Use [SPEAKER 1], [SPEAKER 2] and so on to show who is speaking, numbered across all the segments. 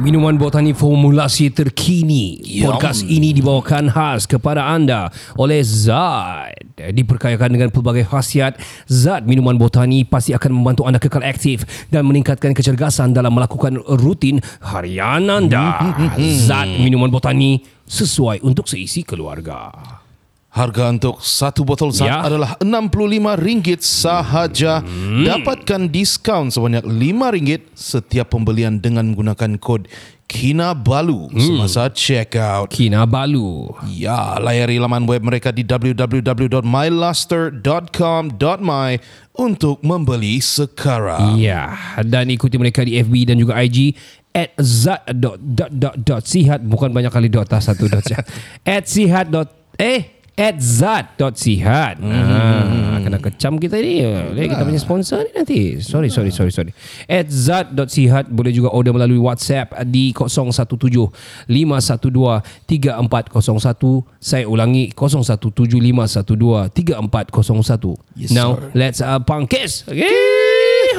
[SPEAKER 1] Minuman botani formulasi terkini. Podcast ini dibawakan khas kepada anda oleh Zat. Diperkayakan dengan pelbagai khasiat, Zat minuman botani pasti akan membantu anda kekal aktif dan meningkatkan kecergasan dalam melakukan rutin harian anda. Zat minuman botani sesuai untuk seisi keluarga.
[SPEAKER 2] Harga untuk satu botol zat
[SPEAKER 1] Ya.
[SPEAKER 2] adalah RM65 sahaja.
[SPEAKER 1] Hmm.
[SPEAKER 2] Dapatkan diskaun sebanyak RM5 setiap pembelian dengan menggunakan kod KINABALU
[SPEAKER 1] Hmm.
[SPEAKER 2] semasa check out.
[SPEAKER 1] Kinabalu.
[SPEAKER 2] Ya, layari laman web mereka di www.myluster.com.my untuk membeli sekarang.
[SPEAKER 1] Ya, dan ikuti mereka di FB dan juga IG at zat dot dot dot dot sihat bukan banyak kali dot ah, satu dot ya. at sihat dot eh at zat dot sihat. Ah, kena kecam kita ni. Boleh kita punya sponsor ni nanti. Sorry sorry sorry sorry. At zat dot sihat boleh juga order melalui WhatsApp di 017 512 3401. Saya ulangi 017 512 3401.
[SPEAKER 2] Yes,
[SPEAKER 1] Now
[SPEAKER 2] sir.
[SPEAKER 1] let's uh, pangkis. Okay.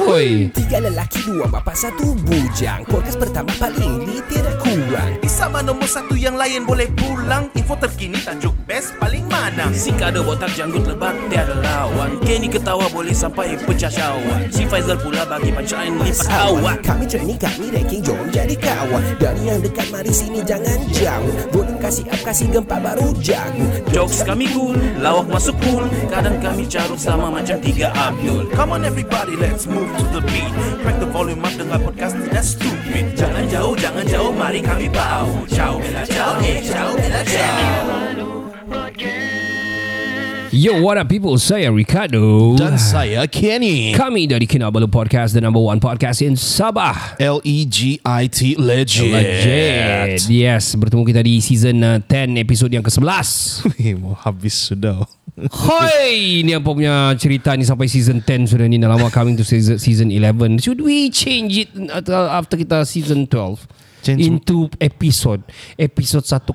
[SPEAKER 1] Hoi.
[SPEAKER 3] Tiga lelaki, dua bapa, satu bujang. Podcast pertama paling lit, tidak kurang.
[SPEAKER 4] Di sama nombor satu yang lain boleh pulang. Info terkini tajuk best paling mana. Si kada botak janggut lebat tiada lawan. Kenny ketawa boleh sampai pecah syawak Si Faizal pula bagi pancaan lipat awak
[SPEAKER 3] Kami training, kami ranking, jom jadi kawan. Dari yang dekat, mari sini jangan jauh. Volume kasih up, kasih gempa baru jago.
[SPEAKER 4] Jokes kami cool, lawak masuk cool Kadang kami carut sama macam tiga Abdul. Come on everybody, let's move to the beat Crack the volume up, dengar podcast tidak stupid Jangan jauh, jangan jauh, mari kami bau Ciao, bella ciao, eh ciao, bella ciao
[SPEAKER 1] Yo, what up people? Saya Ricardo.
[SPEAKER 2] Dan saya Kenny.
[SPEAKER 1] Kami dari Kinabalu Podcast, the number one podcast in Sabah.
[SPEAKER 2] L-E-G-I-T Legit.
[SPEAKER 1] Legit. Yes, bertemu kita di season uh, 10 episod yang ke-11.
[SPEAKER 2] Eh, Mau habis sudah.
[SPEAKER 1] Hoi, ni apa punya cerita ni sampai season 10 sudah ni dah lama coming to season, season 11. Should we change it uh, after kita season 12?
[SPEAKER 2] Change
[SPEAKER 1] into episode. Episode 101,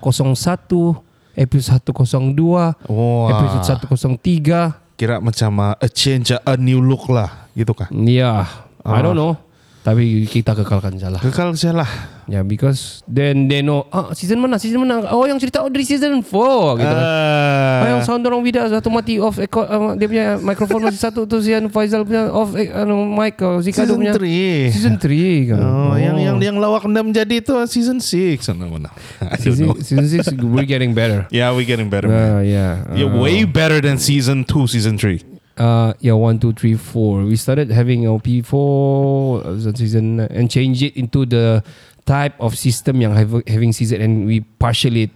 [SPEAKER 1] episode 102,
[SPEAKER 2] Wah.
[SPEAKER 1] episode 103.
[SPEAKER 2] Kira macam uh, a change, a new look lah. Gitu kah?
[SPEAKER 1] Yeah, I
[SPEAKER 2] Ah.
[SPEAKER 1] don't know. Tapi kita kekalkan salah.
[SPEAKER 2] Kekal saja lah.
[SPEAKER 1] Yeah, because then they know ah season mana season mana oh yang cerita oh dari season 4 gitu. Uh, ah, yang sound orang bida satu mati off echo, uh, dia punya mikrofon masih satu tu Sian Faizal punya off eh, anu mic uh, Zika
[SPEAKER 2] Season
[SPEAKER 1] punya
[SPEAKER 2] 3.
[SPEAKER 1] season 3 kan.
[SPEAKER 2] Oh, yang yang yang lawak anda menjadi itu season 6 mana mana.
[SPEAKER 1] Season, season 6 we're getting better.
[SPEAKER 2] Yeah, we're getting better.
[SPEAKER 1] Uh,
[SPEAKER 2] man.
[SPEAKER 1] yeah.
[SPEAKER 2] You're
[SPEAKER 1] uh,
[SPEAKER 2] way better than season 2, season 3.
[SPEAKER 1] Uh, yeah, one, two, three, four. We started having our P4 uh, season uh, and change it into the type of system yang have, having season and we partial it.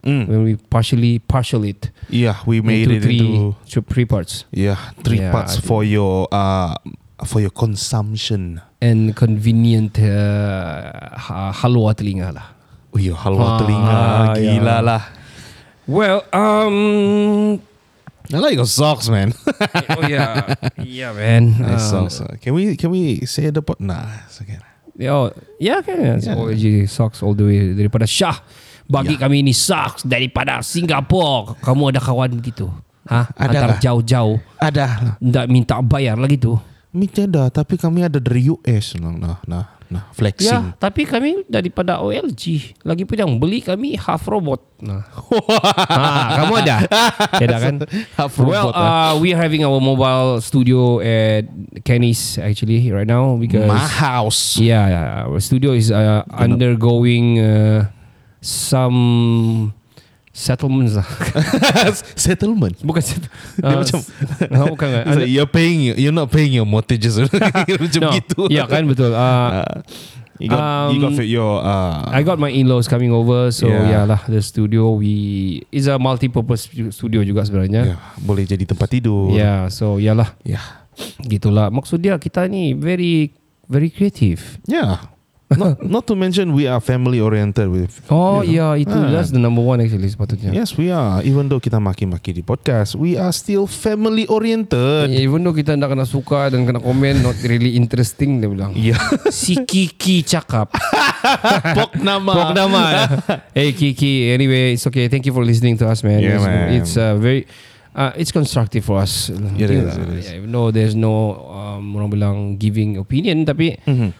[SPEAKER 1] When we partially partial it
[SPEAKER 2] Yeah, we made
[SPEAKER 1] into
[SPEAKER 2] it
[SPEAKER 1] three,
[SPEAKER 2] into
[SPEAKER 1] to three parts
[SPEAKER 2] yeah three
[SPEAKER 1] Yeah,
[SPEAKER 2] parts for your uh for your consumption.
[SPEAKER 1] and convenient uh, ha- halwa telinga lah.
[SPEAKER 2] Oh iya,
[SPEAKER 1] Ah,
[SPEAKER 2] halwa telinga gila
[SPEAKER 1] yeah.
[SPEAKER 2] lah.
[SPEAKER 1] Well, um,
[SPEAKER 2] I like your socks, man.
[SPEAKER 1] oh yeah, yeah, man.
[SPEAKER 2] nice
[SPEAKER 1] Um,
[SPEAKER 2] socks. Can we can we say the pot? Nah, it's okay.
[SPEAKER 1] Oh, yeah, kan. Yeah. OG socks all the way daripada Shah. Bagi
[SPEAKER 2] Ya.
[SPEAKER 1] kami ini socks daripada Singapura. Kamu ada kawan begitu? Ha?
[SPEAKER 2] Ada
[SPEAKER 1] Antar
[SPEAKER 2] lah.
[SPEAKER 1] jauh-jauh.
[SPEAKER 2] Ada.
[SPEAKER 1] Tak minta bayar lagi tu.
[SPEAKER 2] Minta dah, tapi kami ada dari US. Nah, nah, nah, nah
[SPEAKER 1] Ya,
[SPEAKER 2] flexing.
[SPEAKER 1] tapi kami daripada OLG. Lagi pun yang beli kami half robot. Nah. ha, kamu ada? Tidak kan?
[SPEAKER 2] Half
[SPEAKER 1] well,
[SPEAKER 2] robot, ah.
[SPEAKER 1] uh, we are having our mobile studio at Kenny's actually right now because
[SPEAKER 2] My house.
[SPEAKER 1] Yeah, yeah. Our studio is uh, undergoing uh, some settlements lah.
[SPEAKER 2] Settlement.
[SPEAKER 1] bukan set,
[SPEAKER 2] Dia
[SPEAKER 1] uh,
[SPEAKER 2] macam
[SPEAKER 1] uh, bukan kan?
[SPEAKER 2] It's like you're paying you're not paying your mortgages macam
[SPEAKER 1] no,
[SPEAKER 2] gitu.
[SPEAKER 1] Ya kan betul. Uh,
[SPEAKER 2] You got you got
[SPEAKER 1] Um,
[SPEAKER 2] your uh
[SPEAKER 1] I got my in-laws coming over, so yeah,
[SPEAKER 2] Yeah.
[SPEAKER 1] lah the studio we is a multi-purpose studio juga sebenarnya.
[SPEAKER 2] ya, boleh jadi tempat tidur.
[SPEAKER 1] Yeah, so ya lah,
[SPEAKER 2] Ya.
[SPEAKER 1] gitulah. Maksud dia kita ni very very creative.
[SPEAKER 2] Ya. Not, not to mention we are family oriented with.
[SPEAKER 1] Oh
[SPEAKER 2] you know.
[SPEAKER 1] yeah, itu
[SPEAKER 2] Ah.
[SPEAKER 1] that's the number one actually sepatutnya.
[SPEAKER 2] Yes, we are. Even though kita maki-maki di podcast, we are still family oriented.
[SPEAKER 1] Yeah, even though kita nak kena suka dan kena komen not really interesting dia bilang.
[SPEAKER 2] Yeah.
[SPEAKER 1] Si Kiki cakap.
[SPEAKER 2] Pok nama.
[SPEAKER 1] Pok nama. hey Kiki, anyway, it's okay. Thank you for listening to us, man.
[SPEAKER 2] Yeah,
[SPEAKER 1] it's,
[SPEAKER 2] man.
[SPEAKER 1] It's uh, very uh, it's constructive for us.
[SPEAKER 2] It
[SPEAKER 1] You
[SPEAKER 2] is,
[SPEAKER 1] know,
[SPEAKER 2] it is.
[SPEAKER 1] yeah, even though there's no um, orang bilang giving opinion tapi
[SPEAKER 2] Mhm.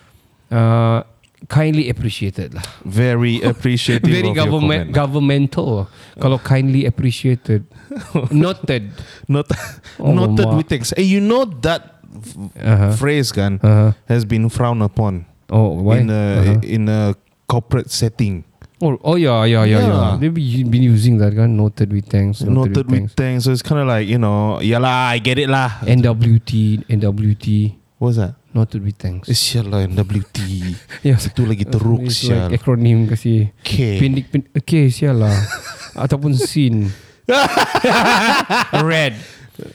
[SPEAKER 1] uh, kindly appreciated lah.
[SPEAKER 2] Very appreciative
[SPEAKER 1] Very government governmental. Kalau kindly appreciated. Noted.
[SPEAKER 2] Not,
[SPEAKER 1] Oh,
[SPEAKER 2] noted with things. Hey, you know that
[SPEAKER 1] Uh-huh.
[SPEAKER 2] phrase kan
[SPEAKER 1] Uh-huh.
[SPEAKER 2] has been frowned upon
[SPEAKER 1] Oh, why?
[SPEAKER 2] in a
[SPEAKER 1] Uh-huh.
[SPEAKER 2] in a corporate setting.
[SPEAKER 1] Oh, oh yeah, yeah, yeah, yeah.
[SPEAKER 2] Yeah.
[SPEAKER 1] They've been using that kan. Noted with thanks.
[SPEAKER 2] Noted with things. So it's kind of like you know, yeah lah, I get it lah.
[SPEAKER 1] NWT, NWT.
[SPEAKER 2] What's that?
[SPEAKER 1] Noted with thanks.
[SPEAKER 2] Sial lah NWT.
[SPEAKER 1] Yes.
[SPEAKER 2] Itu lagi teruk
[SPEAKER 1] It's
[SPEAKER 2] sial.
[SPEAKER 1] like acronym kasi.
[SPEAKER 2] K.
[SPEAKER 1] Pindik, pindik. Okay, sial lah. Ataupun sin. red.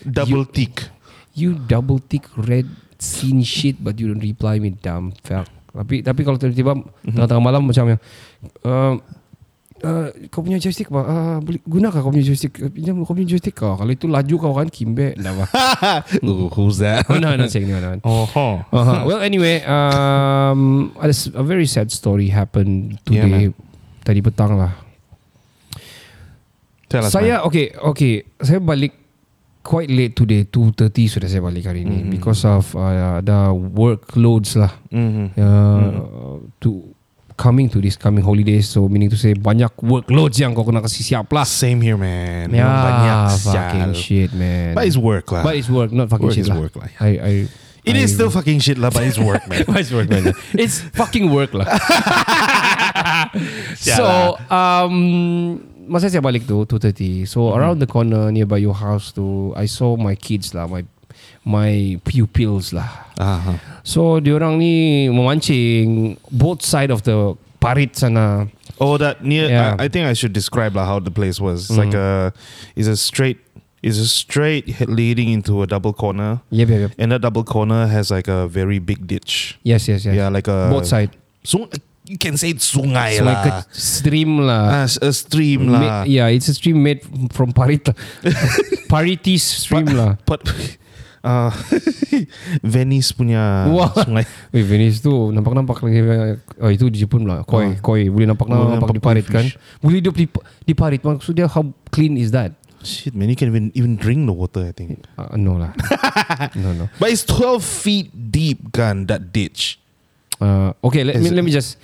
[SPEAKER 2] Double tick.
[SPEAKER 1] You double tick red sin shit but you don't reply me dumb fuck. Tapi tapi kalau tiba-tiba tengah-tengah malam macam yang uh, uh, kau punya joystick apa? Uh, boleh gunakan kau punya joystick? Pinjam kau punya joystick kau. Kalau itu laju kau kan kimbe dah.
[SPEAKER 2] Ooh, who's that?
[SPEAKER 1] Oh, no, not saying no, no.
[SPEAKER 2] Oh, huh.
[SPEAKER 1] Uh-huh. Well, anyway, um, a, a very sad story happened
[SPEAKER 2] Yeah,
[SPEAKER 1] today. tadi petang lah.
[SPEAKER 2] Tell us,
[SPEAKER 1] saya
[SPEAKER 2] man.
[SPEAKER 1] okay, okay. Saya balik quite late today. 2.30 sudah saya balik hari ini
[SPEAKER 2] Mhm.
[SPEAKER 1] because of uh, the workloads lah.
[SPEAKER 2] Mhm.
[SPEAKER 1] Uh, to coming to this coming holidays. So meaning to say banyak workloads yang kau kena kasih siap lah.
[SPEAKER 2] Same here, man.
[SPEAKER 1] Ya,
[SPEAKER 2] Memang banyak
[SPEAKER 1] fucking
[SPEAKER 2] sial.
[SPEAKER 1] shit, man.
[SPEAKER 2] But it's work lah.
[SPEAKER 1] But it's work, not fucking
[SPEAKER 2] Work
[SPEAKER 1] shit
[SPEAKER 2] is
[SPEAKER 1] lah.
[SPEAKER 2] work lah.
[SPEAKER 1] I, I,
[SPEAKER 2] It
[SPEAKER 1] I,
[SPEAKER 2] is still fucking shit lah, but it's work, man.
[SPEAKER 1] It's work, man. It's fucking work lah. so, um, masa saya balik tu 2.30 So around the corner nearby your house tu I saw my kids lah My my pupils lah
[SPEAKER 2] uh-huh.
[SPEAKER 1] So diorang ni memancing Both side of the parit sana
[SPEAKER 2] Oh, that near.
[SPEAKER 1] Yeah.
[SPEAKER 2] I, I think I should describe like how the place was. It's like a, it's a straight, it's a straight leading into a double corner,
[SPEAKER 1] Yep, yep, yep
[SPEAKER 2] and that double corner has like a very big ditch.
[SPEAKER 1] Yes, yes, yes
[SPEAKER 2] Yeah, like a
[SPEAKER 1] Both side
[SPEAKER 2] So you can say it's sungai
[SPEAKER 1] So like
[SPEAKER 2] lah.
[SPEAKER 1] a stream lah
[SPEAKER 2] As a stream
[SPEAKER 1] Ma-
[SPEAKER 2] lah.
[SPEAKER 1] Yeah, it's a stream made from parit Paritis stream lah
[SPEAKER 2] But uh, Venice punya
[SPEAKER 1] Wah.
[SPEAKER 2] sungai.
[SPEAKER 1] Eh Venice tu nampak-nampak lagi oh, itu di Jepun lah koi
[SPEAKER 2] Ah.
[SPEAKER 1] koi boleh nampak nampak
[SPEAKER 2] nampak
[SPEAKER 1] di parit kan boleh hidup di di parit maksudnya how clean is that
[SPEAKER 2] Shit, man, you can even even drink the water. I think.
[SPEAKER 1] uh, no lah no no
[SPEAKER 2] But it's 12 feet deep, kan, that ditch.
[SPEAKER 1] uh, okay let me
[SPEAKER 2] Is-
[SPEAKER 1] let me just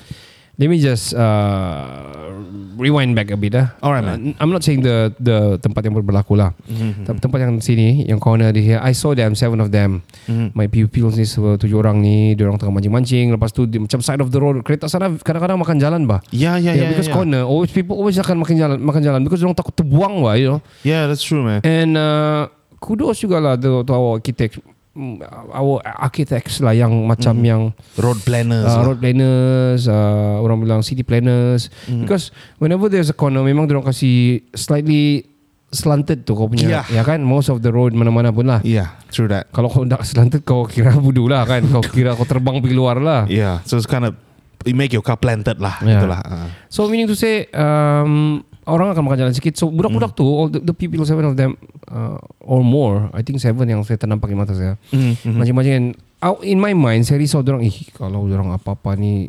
[SPEAKER 1] let me just uh, rewind back a bit ah
[SPEAKER 2] Alright, man.
[SPEAKER 1] Uh, I'm not saying the the tempat yang berlaku lah
[SPEAKER 2] Mm-hmm.
[SPEAKER 1] Tem- tempat yang sini yang corner di here I saw them seven of them
[SPEAKER 2] Mhm.
[SPEAKER 1] my pupils ni se- tujuh orang ni dia orang tengah mancing-mancing lepas tu dia, macam side of the road kereta sana kadang-kadang makan jalan bah
[SPEAKER 2] Yeah, yeah,
[SPEAKER 1] Yeah,
[SPEAKER 2] yeah.
[SPEAKER 1] because
[SPEAKER 2] yeah.
[SPEAKER 1] corner always people always akan makan jalan makan jalan because orang takut terbuang lah, you know.
[SPEAKER 2] Yeah, that's true, man.
[SPEAKER 1] And uh, kudos juga lah to, to our architect our architects lah yang macam
[SPEAKER 2] Mhm.
[SPEAKER 1] yang
[SPEAKER 2] Road planners.
[SPEAKER 1] uh,
[SPEAKER 2] lah.
[SPEAKER 1] road planners, uh, orang bilang city planners.
[SPEAKER 2] Mhm.
[SPEAKER 1] Because whenever there's a corner memang dia orang kasih slightly slanted tu kau punya
[SPEAKER 2] Yeah.
[SPEAKER 1] ya kan most of the road mana-mana pun lah.
[SPEAKER 2] Yeah, true that.
[SPEAKER 1] Kalau kau tak slanted kau kira budu lah kan. kau kira kau terbang pergi luar lah.
[SPEAKER 2] Yeah, so it's kind of you make your car planted lah.
[SPEAKER 1] Yeah.
[SPEAKER 2] Itulah. Uh.
[SPEAKER 1] So meaning to say um, orang akan makan jalan sikit. So budak-budak tu all the, the people seven of them uh, or more, I think seven yang saya ternampak di mata saya.
[SPEAKER 2] Mm-hmm.
[SPEAKER 1] Macam-macam kan. Out in my mind saya risau orang ih kalau orang apa-apa ni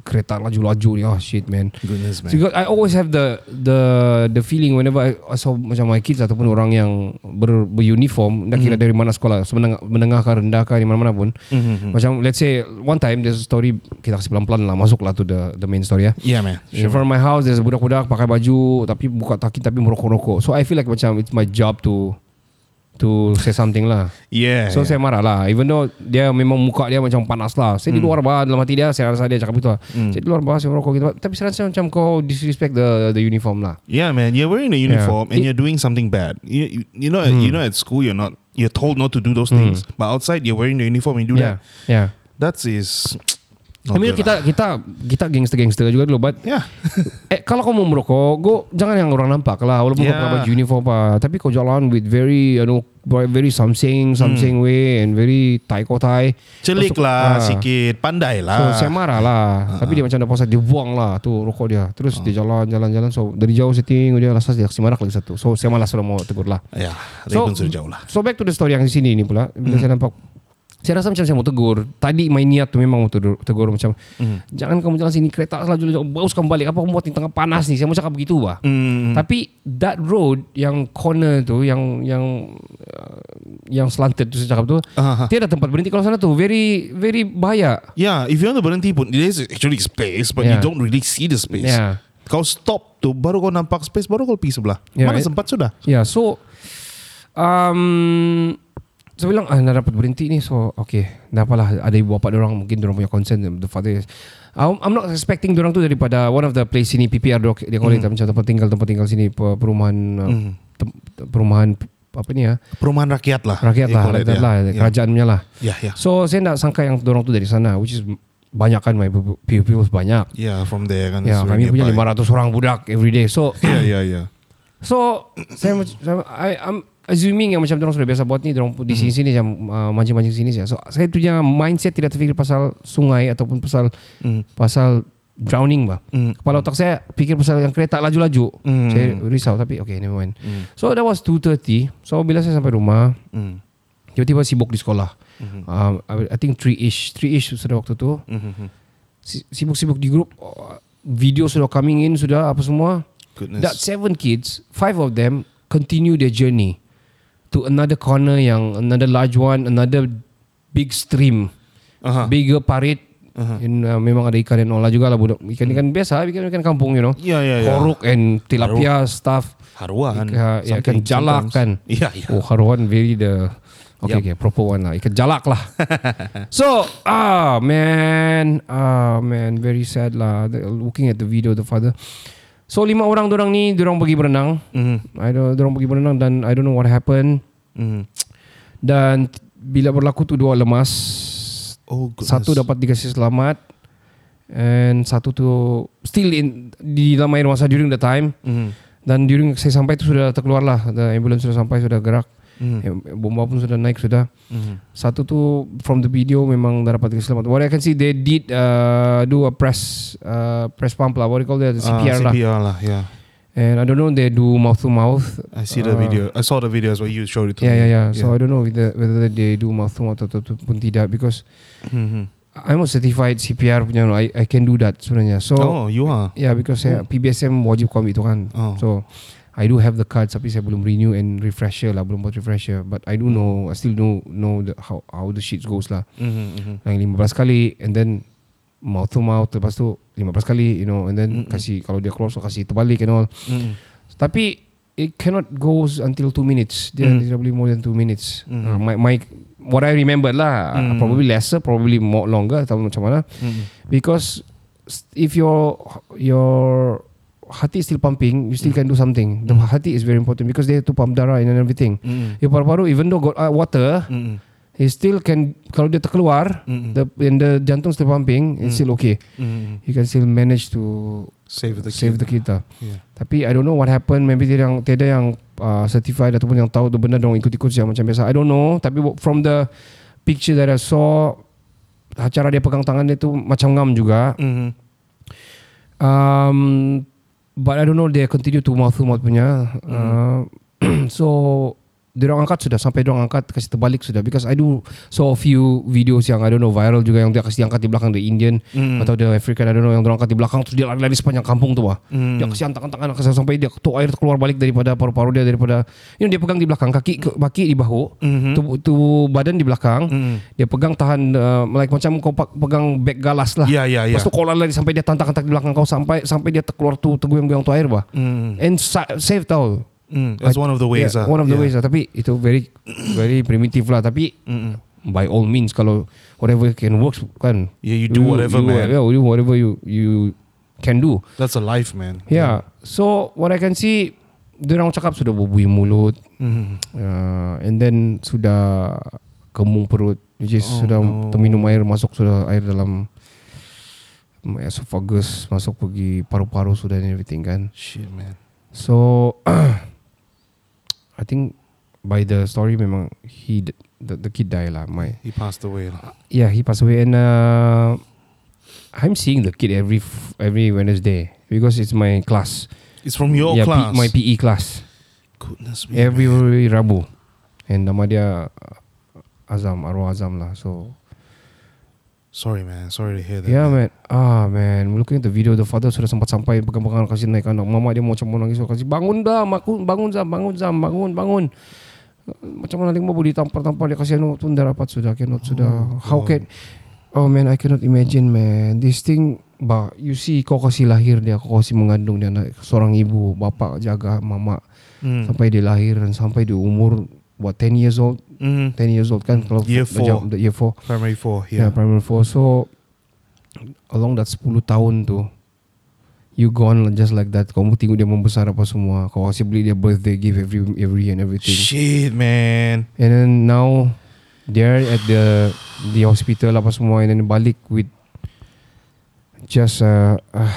[SPEAKER 1] kereta laju-laju ni oh shit man.
[SPEAKER 2] Goodness, man.
[SPEAKER 1] So, because I always have the the the feeling whenever I, I saw macam my kids ataupun orang yang ber, beruniform dah kira dari mana sekolah semenengah menengah ke rendah ke di mana-mana pun
[SPEAKER 2] Mhm.
[SPEAKER 1] macam let's say one time there's a story kita kasih pelan-pelan lah masuk lah to the the main story ya
[SPEAKER 2] Yeah, man.
[SPEAKER 1] In front of my house There's budak-budak Pakai baju Tapi buka taki Tapi merokok-rokok So I feel like macam It's my job to To say something lah.
[SPEAKER 2] Yeah.
[SPEAKER 1] So saya marah lah. Even though Dia memang muka dia Macam panas lah. Saya di luar bah Dalam hati dia Saya rasa dia cakap itu lah. Saya di luar bah Saya merokok gitu Tapi saya rasa macam Kau disrespect the the uniform lah.
[SPEAKER 2] Yeah, man. You're wearing a uniform and
[SPEAKER 1] It-
[SPEAKER 2] you're doing something bad. You, you, you know, you know, at school you're not. You're told not to do those things, but outside you're wearing the uniform and you do
[SPEAKER 1] Yeah
[SPEAKER 2] that.
[SPEAKER 1] Yeah.
[SPEAKER 2] That is,
[SPEAKER 1] I mean kita kita kita gangster-gangster juga dulu but
[SPEAKER 2] Yeah.
[SPEAKER 1] eh kalau kau mau merokok, go jangan yang orang nampak lah walaupun
[SPEAKER 2] Yeah.
[SPEAKER 1] kau pakai baju uniform apa, tapi kau jalan with very you know very something something way and very tai ko tai.
[SPEAKER 2] Celik lah
[SPEAKER 1] ah.
[SPEAKER 2] sikit, pandai
[SPEAKER 1] So
[SPEAKER 2] lah.
[SPEAKER 1] saya marah lah Tapi dia macam dah pasal Dia buang lah tu rokok dia Terus dia jalan Jalan-jalan So dari jauh saya tengok dia Lasas dia marah lagi satu So saya malas sudah mau tegur lah
[SPEAKER 2] Ya,
[SPEAKER 1] So,
[SPEAKER 2] Raven sudah jauh lah.
[SPEAKER 1] so back to the story yang di sini ni pula Bila saya nampak saya rasa macam saya mau tegur Tadi my niat tu memang mau tegur, tegur macam Jangan kamu jalan sini Kereta selalu jalan Baus kamu balik Apa kamu buat di tengah panas ni Saya mau cakap begitu bah Tapi That road Yang corner tu Yang Yang uh, Yang slanted tu saya cakap tu
[SPEAKER 2] Aha.
[SPEAKER 1] Tiada tempat berhenti Kalau sana tu Very Very bahaya
[SPEAKER 2] Yeah, if you want to berhenti pun, there is actually space, but you
[SPEAKER 1] Yeah.
[SPEAKER 2] don't really see the space.
[SPEAKER 1] Yeah.
[SPEAKER 2] Kau stop tu, baru kau nampak space, baru kau pergi sebelah.
[SPEAKER 1] Yeah,
[SPEAKER 2] Mana
[SPEAKER 1] it-
[SPEAKER 2] sempat sudah?
[SPEAKER 1] Ya, yeah, so um, saya bilang ah nak dapat berhenti ni so okay dah apalah ada ibu bapa orang mungkin orang punya concern the father is I'm, I'm not expecting orang tu daripada one of the place sini PPR dia, dia call it macam tempat tinggal tempat tinggal sini pe- perumahan uh, tem- perumahan apa ni ya
[SPEAKER 2] Perumahan rakyat lah.
[SPEAKER 1] rakyat lah rakyat
[SPEAKER 2] yeah.
[SPEAKER 1] lah
[SPEAKER 2] Yeah.
[SPEAKER 1] kerajaan punya lah
[SPEAKER 2] Yeah, yeah.
[SPEAKER 1] so saya tak sangka yang orang tu dari sana which is banyak kan my people banyak
[SPEAKER 2] Yeah, from there kan.
[SPEAKER 1] ya
[SPEAKER 2] it's
[SPEAKER 1] kami punya
[SPEAKER 2] nearby.
[SPEAKER 1] 500 orang budak every day so
[SPEAKER 2] Yeah, yeah, yeah.
[SPEAKER 1] So saya, saya I, I'm assuming yang macam orang sudah biasa buat ni orang di sini-sini macam uh, mancing-mancing sini saja. So saya punya mindset tidak terfikir pasal sungai ataupun pasal pasal drowning bah. Kepala otak saya fikir pasal yang kereta laju-laju. Saya risau tapi okay never mind. So that was 2.30 So bila saya sampai rumah
[SPEAKER 2] Mm.
[SPEAKER 1] Tiba-tiba sibuk di sekolah. Um, I think 3-ish 3-ish sudah waktu tu. Si- Sibuk-sibuk di grup Oh, Video sudah coming in Sudah apa semua.
[SPEAKER 2] Goodness.
[SPEAKER 1] That seven kids Five of them Continue their journey To another corner Yang another large one Another big stream
[SPEAKER 2] Aha.
[SPEAKER 1] Bigger parit In, uh, memang ada ikan dan all lah juga lah budak ikan-ikan biasa ikan-ikan kampung you know
[SPEAKER 2] Yeah, yeah, yeah.
[SPEAKER 1] koruk and tilapia stuff
[SPEAKER 2] Haruan.
[SPEAKER 1] Ikan, ya, ikan jalak kan
[SPEAKER 2] Yeah, yeah.
[SPEAKER 1] Oh haruan very the Okay,
[SPEAKER 2] Yup.
[SPEAKER 1] okay, proper one lah. Ikan jalak lah. so, ah man, ah man, very sad lah. The- Looking at the video, the father. So lima orang dorang ni, dorang pergi berenang.
[SPEAKER 2] Mhm.
[SPEAKER 1] I don't, dorang pergi berenang dan I don't know what happened.
[SPEAKER 2] Mhm.
[SPEAKER 1] Dan bila berlaku tu dua lemas,
[SPEAKER 2] Oh, goodness.
[SPEAKER 1] satu dapat dikasih selamat, and satu tu still in di dalam air masa during the time.
[SPEAKER 2] Mhm.
[SPEAKER 1] Dan during saya sampai tu sudah terkeluar lah. The ambulance sudah sampai, sudah gerak. Eh, Bomba pun sudah naik sudah.
[SPEAKER 2] Mhm.
[SPEAKER 1] Satu tu from the video memang dah dapat selamat. What I can see they did uh, do a press uh, press pump lah. What do you call that? CPR
[SPEAKER 2] Ah,
[SPEAKER 1] lah.
[SPEAKER 2] CPR lah, yeah.
[SPEAKER 1] And I don't know they do mouth to mouth.
[SPEAKER 2] I see the
[SPEAKER 1] Uh,
[SPEAKER 2] video. I saw the videos where you showed it to
[SPEAKER 1] Yeah,
[SPEAKER 2] me.
[SPEAKER 1] yeah, yeah. So I don't know whether, whether they do mouth to mouth ataupun tidak because
[SPEAKER 2] Mhm.
[SPEAKER 1] I'm a certified CPR punya. I I can do that sebenarnya. So
[SPEAKER 2] Oh, you are.
[SPEAKER 1] yeah, because saya PBSM wajib kau ambil itu kan.
[SPEAKER 2] Oh.
[SPEAKER 1] So I do have the card tapi saya belum renew and refresher lah, belum buat refresher. But I do know, I still know know the, how how the shit goes lah.
[SPEAKER 2] Mhm, mhm.
[SPEAKER 1] Yang 15 kali and then mouth to mouth lepas tu 15 kali you know and then kasih kalau dia keluar so kasih terbalik and all.
[SPEAKER 2] Mhm.
[SPEAKER 1] Tapi it cannot goes until 2 minutes. Dia
[SPEAKER 2] Mm.
[SPEAKER 1] tidak boleh more than 2 minutes. Uh, my my what I remember lah uh, probably lesser probably more longer atau macam mana. Because s- if your your hati is still pumping, you still can do something. The hati is very important because they have to pump darah and everything.
[SPEAKER 2] Mm.
[SPEAKER 1] Your paru-paru even though got uh, water,
[SPEAKER 2] Mhm.
[SPEAKER 1] he still can kalau dia terkeluar,
[SPEAKER 2] Mm-mm.
[SPEAKER 1] the and the jantung still pumping, it's still okay.
[SPEAKER 2] Mhm.
[SPEAKER 1] You can still manage to
[SPEAKER 2] Save the
[SPEAKER 1] save
[SPEAKER 2] kid.
[SPEAKER 1] the kita.
[SPEAKER 2] Yeah.
[SPEAKER 1] Tapi I don't know what happened. Maybe tiada yang tiada yang uh, certified ataupun yang tahu tu benda dong ikut-ikut yang macam biasa. I don't know. Tapi from the picture that I saw, cara dia pegang tangan dia tu macam ngam juga.
[SPEAKER 2] Mhm.
[SPEAKER 1] Um, but I don't know they continue to mouth to mouth punya. Uh, so dia orang angkat sudah sampai dia orang angkat kasih terbalik sudah because I do saw a few videos yang I don't know viral juga yang dia kasih angkat di belakang the Indian atau the African I don't know yang dia orang angkat di belakang terus dia lari-lari sepanjang kampung tu wah. Dia kasih tangan-tangan kasih sampai dia tu air terkeluar balik daripada paru-paru dia daripada you know, dia pegang di belakang kaki ke, kaki di bahu tu, tu badan di belakang dia pegang tahan uh, like macam kau pegang beg galas lah
[SPEAKER 2] Ya, ya, ya.
[SPEAKER 1] Lepas tu kau lari sampai dia tantak-tantak di belakang kau sampai sampai dia terkeluar tu tergoyang-goyang tu air bah.
[SPEAKER 2] Mm.
[SPEAKER 1] And sa- save tau.
[SPEAKER 2] Mm. That's one of the ways.
[SPEAKER 1] Yeah,
[SPEAKER 2] ah.
[SPEAKER 1] one of the
[SPEAKER 2] Yeah.
[SPEAKER 1] ways lah. Tapi itu very very primitive lah. Tapi
[SPEAKER 2] Mm-mm.
[SPEAKER 1] by all means kalau whatever can work kan.
[SPEAKER 2] Yeah, you do whatever,
[SPEAKER 1] you,
[SPEAKER 2] man.
[SPEAKER 1] Yeah, you do whatever you you can do.
[SPEAKER 2] That's a life, man.
[SPEAKER 1] Yeah. So what I can see, dia orang cakap sudah berbuih mulut,
[SPEAKER 2] Mhm.
[SPEAKER 1] uh, and then sudah kemung perut, which is
[SPEAKER 2] Oh,
[SPEAKER 1] sudah
[SPEAKER 2] no.
[SPEAKER 1] terminum air masuk sudah air dalam my esophagus masuk pergi paru-paru sudah and everything kan.
[SPEAKER 2] Shit, man.
[SPEAKER 1] So I think by the story memang he the, the kid die lah. My
[SPEAKER 2] He passed away. lah.
[SPEAKER 1] yeah he passed away and uh, I'm seeing the kid every every Wednesday because it's my class.
[SPEAKER 2] It's from your
[SPEAKER 1] yeah, P-
[SPEAKER 2] class.
[SPEAKER 1] my PE class.
[SPEAKER 2] Goodness me.
[SPEAKER 1] Every
[SPEAKER 2] man.
[SPEAKER 1] Rabu. And nama dia uh, Azam, arwah Azam lah. So
[SPEAKER 2] Sorry, man. Sorry to hear that.
[SPEAKER 1] Yeah man. Ah man. Looking at the video The father sudah sempat sampai Pegang-pegang kasih naik anak. Mama dia macam mau nangis. Kasih bangun dah Bangun, bangun Zam. Bangun Zam. Bangun Bangun. Macam mana lagi mau boleh tampar-tampar Dia. Kasih anu Tunda rapat sudah Cannot sudah. How can Oh man I cannot imagine man. This thing bah, You see kau kasih lahir dia. Kau kasih mengandung dia. Anak Seorang ibu Bapa jaga mama
[SPEAKER 2] Hmm.
[SPEAKER 1] Sampai dia lahir Dan sampai dia umur What 10 years old
[SPEAKER 2] Mhm.
[SPEAKER 1] 10 years old kan Kalau
[SPEAKER 2] Year
[SPEAKER 1] macam-
[SPEAKER 2] four.
[SPEAKER 1] Year 4
[SPEAKER 2] Primary four.
[SPEAKER 1] Yeah,
[SPEAKER 2] Yeah.
[SPEAKER 1] primary four. So along that 10 tahun tu you gone just like that. Kau tengok dia membesar apa semua. Kau kasih beli dia birthday gift every every and everything.
[SPEAKER 2] Shit, man.
[SPEAKER 1] And then now they're at the the hospital apa semua and then balik with just uh, uh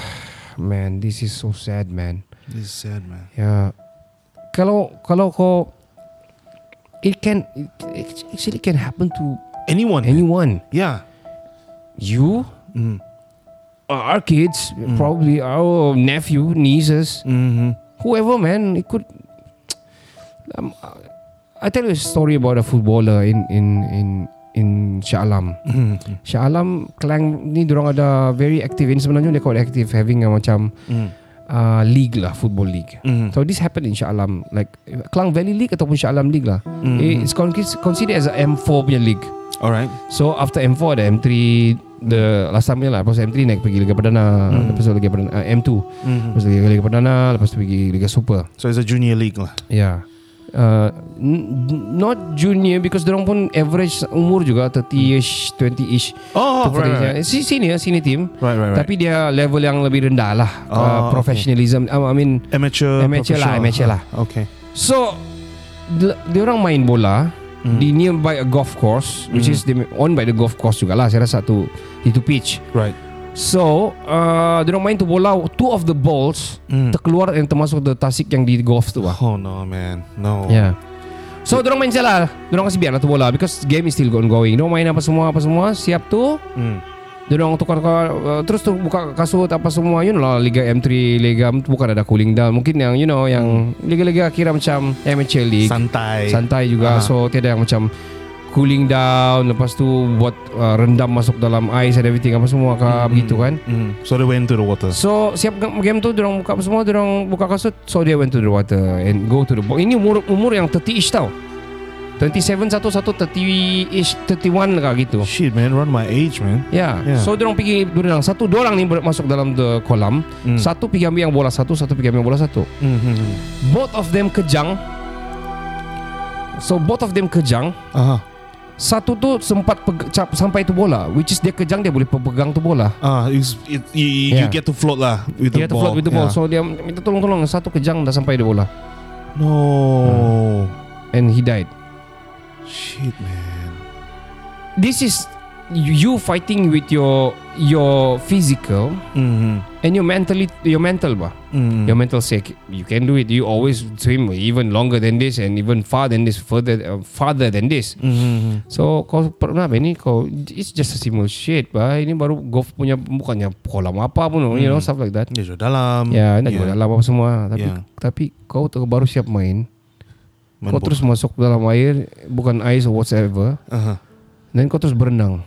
[SPEAKER 1] man this is so sad man.
[SPEAKER 2] This is sad, man.
[SPEAKER 1] Yeah. Kalau kalau kau it can it, it actually can happen to
[SPEAKER 2] Anyone?
[SPEAKER 1] anyone.
[SPEAKER 2] Yeah.
[SPEAKER 1] You
[SPEAKER 2] Mm.
[SPEAKER 1] uh, our kids, probably our nephew, nieces,
[SPEAKER 2] Mm-hmm.
[SPEAKER 1] whoever, man, it could. Um, I tell you a story about a footballer in in in in Shah Alam.
[SPEAKER 2] Mm-hmm.
[SPEAKER 1] Shah Alam Klang ni dorang ada very active. Ini sebenarnya dia quite active having a macam
[SPEAKER 2] Mm.
[SPEAKER 1] Uh, league lah, football league.
[SPEAKER 2] Mm.
[SPEAKER 1] So this happened in Shah Alam, like Klang Valley League ataupun Shah Alam League lah.
[SPEAKER 2] Mhm.
[SPEAKER 1] It's con- considered as a M4 punya league.
[SPEAKER 2] All right.
[SPEAKER 1] So after M4 ada M3 the last time lah lepas M3 naik pergi Liga Perdana
[SPEAKER 2] Hmm.
[SPEAKER 1] lepas tu Liga Perdana uh, M2
[SPEAKER 2] Mm-hmm.
[SPEAKER 1] lepas tu Liga, Liga Perdana lepas tu pergi Liga Super
[SPEAKER 2] So it's a junior league lah.
[SPEAKER 1] yeah uh, n- not junior because dorang pun average umur juga 30ish 20ish
[SPEAKER 2] Oh,
[SPEAKER 1] Tu average. Si- senior senior team
[SPEAKER 2] Right, right, right.
[SPEAKER 1] tapi dia level yang lebih rendah lah
[SPEAKER 2] Oh,
[SPEAKER 1] uh,
[SPEAKER 2] okay.
[SPEAKER 1] professionalism uh, I mean
[SPEAKER 2] amateur.
[SPEAKER 1] Amateur lah, amateur lah.
[SPEAKER 2] Okay.
[SPEAKER 1] So Dia orang main bola
[SPEAKER 2] Mm.
[SPEAKER 1] Di nearby a golf course Which
[SPEAKER 2] Mm.
[SPEAKER 1] is owned by the golf course juga lah Saya rasa tu Itu pitch
[SPEAKER 2] Right.
[SPEAKER 1] So uh, Dia orang main tu bola Two of the balls
[SPEAKER 2] Mm.
[SPEAKER 1] Terkeluar yang termasuk the tasik yang di golf tu lah
[SPEAKER 2] Oh no, man. No.
[SPEAKER 1] Yeah So dia orang main salah Dia orang kasih biarlah tu bola Because game is still ongoing Dia orang main apa semua Apa semua Siap tu
[SPEAKER 2] Mm.
[SPEAKER 1] Dia orang tukar uh, Terus tu buka kasut Apa semua You know lah Liga M3 Liga bukan ada cooling down Mungkin yang you know Yang Liga-liga kira macam Amateur league
[SPEAKER 2] Santai.
[SPEAKER 1] santai juga
[SPEAKER 2] Ah.
[SPEAKER 1] so tiada yang macam cooling down lepas tu buat uh, rendam masuk dalam ice and everything apa semua ke begitu kan
[SPEAKER 2] Mm. So they went to the water.
[SPEAKER 1] so siap ga- game tu orang buka apa semua orang buka kasut so they went to the water and go to the box ini umur umur yang 30ish tau 27 satu satu 30ish 31 lah gitu
[SPEAKER 2] Shit, man. Run my age, man.
[SPEAKER 1] Yeah.
[SPEAKER 2] Yeah.
[SPEAKER 1] so orang pergi dua orang satu dua orang ni masuk dalam the kolam,
[SPEAKER 2] Mm.
[SPEAKER 1] satu pergi ambil yang bola satu, satu pergi ambil yang bola satu.
[SPEAKER 2] Mm-hmm.
[SPEAKER 1] Both of them kejang. So both of them kejang.
[SPEAKER 2] Uh-huh.
[SPEAKER 1] Satu tu sempat peg- cap, sampai tu bola Which is dia kejang Dia boleh pegang tu bola
[SPEAKER 2] Ah, it's, it, you, you
[SPEAKER 1] Yeah.
[SPEAKER 2] get to float lah with
[SPEAKER 1] Dia
[SPEAKER 2] the
[SPEAKER 1] tu
[SPEAKER 2] ball.
[SPEAKER 1] float with the ball
[SPEAKER 2] Yeah.
[SPEAKER 1] So dia minta tolong-tolong Satu kejang dah sampai dia bola
[SPEAKER 2] No.
[SPEAKER 1] And he died
[SPEAKER 2] Shit, man.
[SPEAKER 1] This is You fighting with your Your physical
[SPEAKER 2] Mm-hmm.
[SPEAKER 1] And your mentally Your mental bah
[SPEAKER 2] Mm-hmm.
[SPEAKER 1] Your mental say You can do it You always swim Even longer than this And even far than this Further uh, Farther than this
[SPEAKER 2] Mm-hmm.
[SPEAKER 1] So kau pernah apa ni kau It's just a simple shit bah. Ini baru golf punya Bukannya kolam apa pun You know stuff like that
[SPEAKER 2] juga dalam.
[SPEAKER 1] Ya, nak yeah. dalam apa semua. Tapi
[SPEAKER 2] Yeah.
[SPEAKER 1] tapi kau tu baru siap main.
[SPEAKER 2] Main
[SPEAKER 1] kau
[SPEAKER 2] bola.
[SPEAKER 1] terus masuk dalam air, bukan ice or whatsoever.
[SPEAKER 2] Uh-huh.
[SPEAKER 1] Dan kau terus berenang.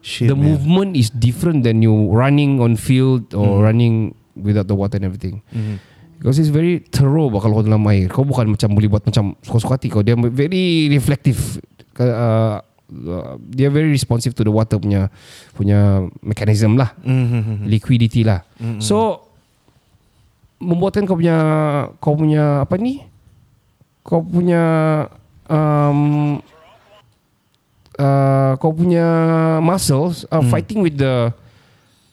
[SPEAKER 2] Shit,
[SPEAKER 1] the
[SPEAKER 2] man.
[SPEAKER 1] movement is different than you running on field or running without the water and everything.
[SPEAKER 2] Mhm.
[SPEAKER 1] Because it's very thorough bah, kalau kau dalam air. Kau bukan macam boleh buat macam suka-suka hati kau. Dia very reflective. Uh, uh, dia very responsive to the water punya punya mechanism lah
[SPEAKER 2] Mhm.
[SPEAKER 1] liquidity lah.
[SPEAKER 2] Mm-mm.
[SPEAKER 1] So membuatkan kau punya kau punya apa ni? Kau punya um, uh, kau punya muscles are
[SPEAKER 2] Mm.
[SPEAKER 1] fighting with the